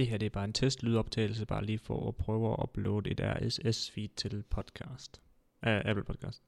Det her det er bare en test lydoptagelse, bare lige for at prøve at uploade et RSS-feed til podcast. Uh, Apple Podcast.